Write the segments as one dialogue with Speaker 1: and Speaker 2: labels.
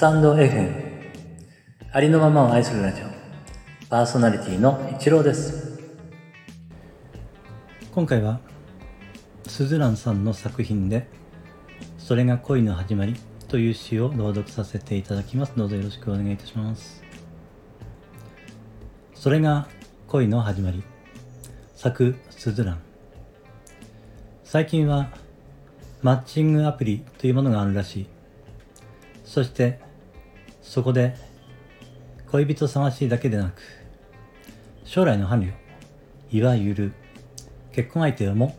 Speaker 1: タンド FM ありのままを愛するラジオ。パーソナリティの一郎です。今回はスズランさんの作品で「それが恋の始まり」という詩を朗読させていただきます。どうぞよろしくお願いいたします。それが恋の始まり。作スズラン。最近はマッチングアプリというものがあるらしい。そしてそこで恋人探しだけでなく将来の伴侶いわゆる結婚相手をも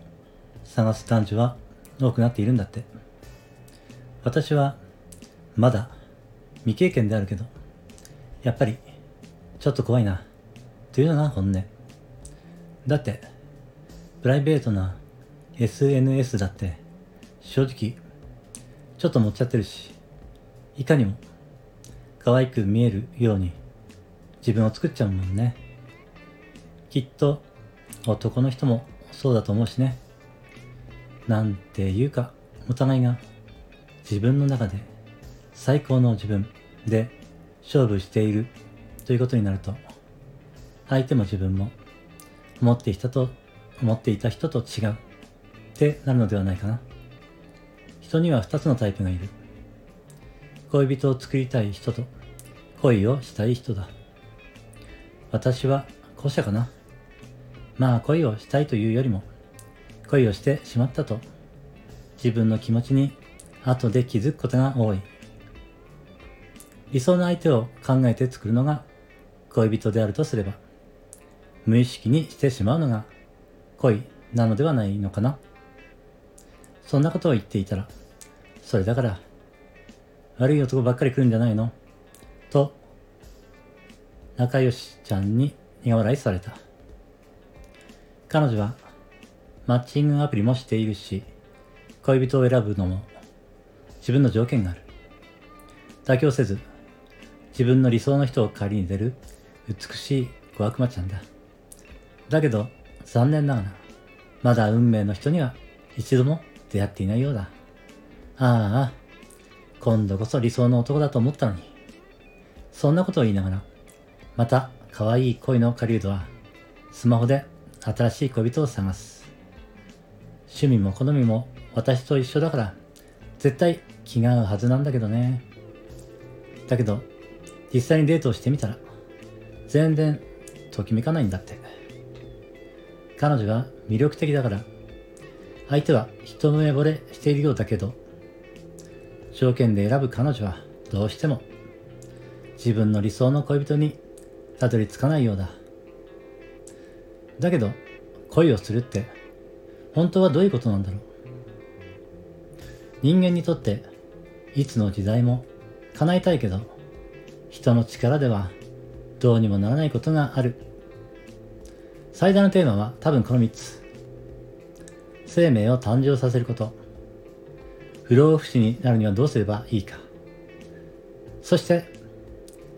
Speaker 1: 探す男女は多くなっているんだって。私はまだ未経験であるけどやっぱりちょっと怖いなというのが本音。だってプライベートな SNS だって正直ちょっと持っちゃってるしいかにも可愛く見えるように自分を作っちゃうもんね。きっと男の人もそうだと思うしね。なんていうかお互いが自分の中で最高の自分で勝負している。ということになると相手も自分も思っていたと思っていた人と違う。ってなるのではないかな。人には2つのタイプがいる。恋人を作りたい人と恋をしたい人だ。私は後者かな。まあ恋をしたいというよりも恋をしてしまったと自分の気持ちに後で気づくことが多い。理想の相手を考えて作るのが恋人であるとすれば無意識にしてしまうのが恋なのではないのかな。そんなことを言っていたらそれだから悪い男ばっかり来るんじゃないの？と仲良しちゃんに苦笑いされた。彼女はマッチングアプリもしているし恋人を選ぶのも自分の条件がある。妥協せず自分の理想の人を借りに出る美しい小悪魔ちゃんだ。だけど残念ながらまだ運命の人には一度も出会っていないようだ。ああ今度こそ理想の男だと思ったのに。そんなことを言いながらまた可愛い恋の狩人はスマホで新しい恋人を探す。趣味も好みも私と一緒だから絶対気が合うはずなんだけどね。だけど実際にデートをしてみたら全然ときめかないんだって。彼女が魅力的だから相手は一目惚れしているようだけど条件で選ぶ彼女はどうしても自分の理想の恋人にたどり着かないようだ。だけど恋をするって本当はどういうことなんだろう。人間にとっていつの時代も叶えたいけど人の力ではどうにもならないことがある。最大のテーマは多分この3つ。生命を誕生させること。不老不死になるにはどうすればいいか。そして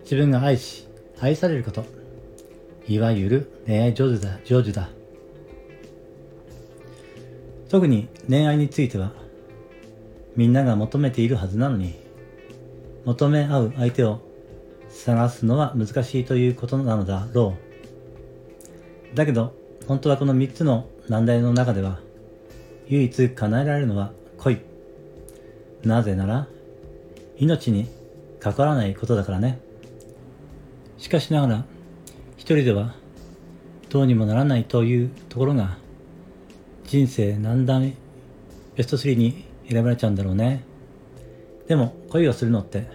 Speaker 1: 自分が愛し愛されること。いわゆる恋愛上手だ成就だ。特に恋愛についてはみんなが求めているはずなのに求め合う相手を探すのは難しいということなのだろう。だけど本当はこの3つの難題の中では唯一叶えられるのは恋。なぜなら命に関わらないことだからね。しかしながら一人ではどうにもならないというところが人生難題ベスト3に選ばれちゃうんだろうね。でも恋をするのって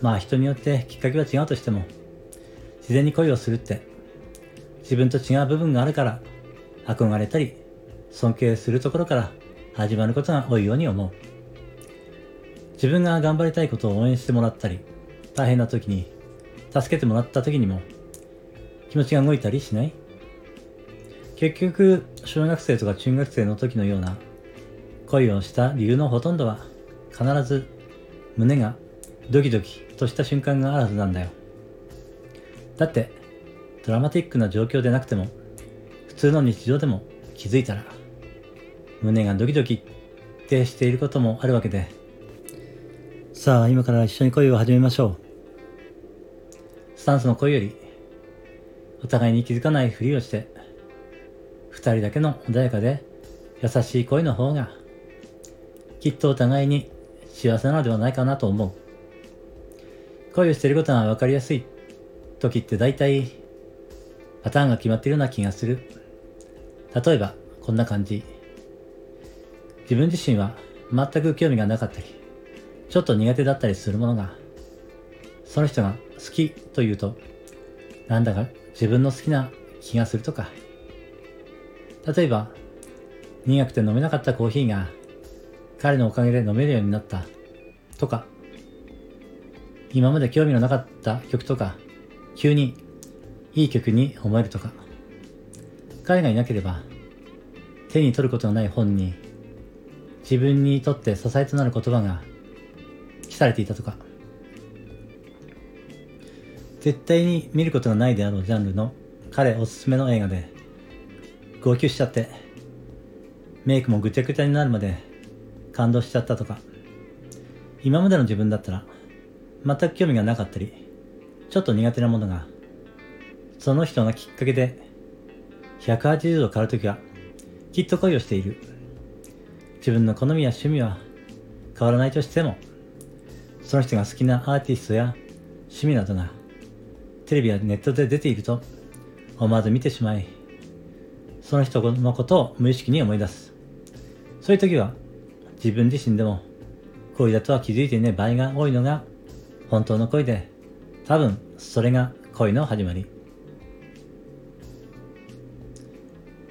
Speaker 1: まあ人によってきっかけは違うとしても自然に恋をするって自分と違う部分があるから憧れたり尊敬するところから始まることが多いように思う。自分が頑張りたいことを応援してもらったり大変な時に助けてもらった時にも気持ちが動いたりしない？結局小学生とか中学生の時のような恋をした理由のほとんどは必ず胸がドキドキとした瞬間があるはずなんだよ。だってドラマティックな状況でなくても普通の日常でも気づいたら胸がドキドキってしていることもあるわけでさあ、今から一緒に恋を始めましょう。スタンスの恋より、お互いに気づかないふりをして、二人だけの穏やかで優しい恋の方が、きっとお互いに幸せなのではないかなと思う。恋をしていることが分かりやすい時って大体パターンが決まっているような気がする。例えば、こんな感じ。自分自身は全く興味がなかったり、ちょっと苦手だったりするものが、その人が好きというと、なんだか自分の好きな気がするとか、例えば、苦くて飲めなかったコーヒーが、彼のおかげで飲めるようになったとか、今まで興味のなかった曲とか、急にいい曲に思えるとか、彼がいなければ手に取ることのない本に自分にとって支えとなる言葉がされていたとか、絶対に見ることがないであろうジャンルの彼おすすめの映画で号泣しちゃってメイクもぐちゃぐちゃになるまで感動しちゃったとか。今までの自分だったら全く興味がなかったりちょっと苦手なものがその人がきっかけで180度変わるときはきっと恋をしている。自分の好みや趣味は変わらないとしてもその人が好きなアーティストや趣味などがテレビやネットで出ていると思わず見てしまいその人のことを無意識に思い出す。そういう時は自分自身でも恋だとは気づいていない場合が多いのが本当の恋で多分それが恋の始まり。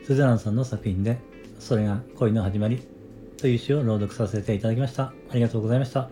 Speaker 1: スズランさんの作品でそれが恋の始まりという詩を朗読させていただきました。ありがとうございました。